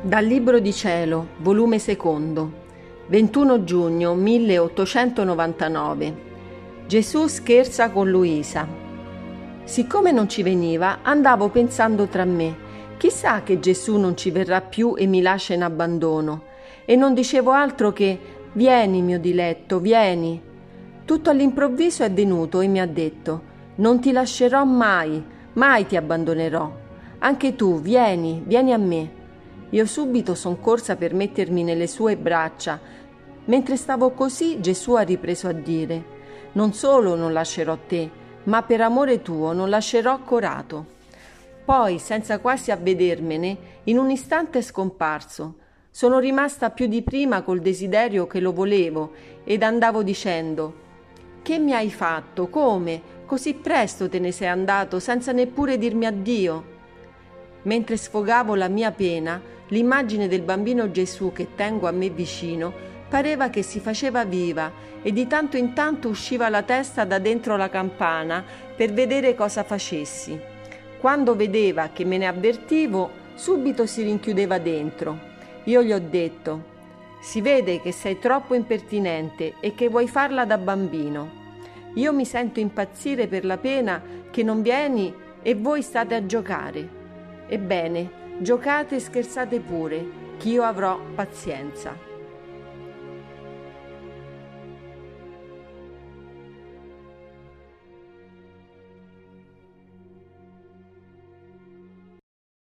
Dal Libro di Cielo, volume secondo, 21 giugno 1899. Gesù scherza con Luisa. Siccome non ci veniva, andavo pensando tra me, chissà che Gesù non ci verrà più e mi lascia in abbandono. E non dicevo altro che, vieni mio diletto, vieni. Tutto all'improvviso è venuto e mi ha detto, non ti lascerò mai, mai ti abbandonerò. Anche tu, vieni, vieni a me. Io subito son corsa per mettermi nelle sue braccia. Mentre stavo così, Gesù ha ripreso a dire: Non solo non lascerò te, ma per amore tuo non lascerò Corato. Poi, senza quasi avvedermene, in un istante è scomparso. Sono rimasta più di prima col desiderio che lo volevo ed andavo dicendo: Che mi hai fatto? Come? Così presto te ne sei andato senza neppure dirmi addio? Mentre sfogavo la mia pena, L'immagine del bambino Gesù che tengo a me vicino pareva che si faceva viva e di tanto in tanto usciva la testa da dentro la campana per vedere cosa facessi. Quando vedeva che me ne avvertivo, subito si rinchiudeva dentro. Io gli ho detto, si vede che sei troppo impertinente e che vuoi farla da bambino. Io mi sento impazzire per la pena che non vieni e voi state a giocare. Ebbene, Giocate e scherzate pure, che io avrò pazienza.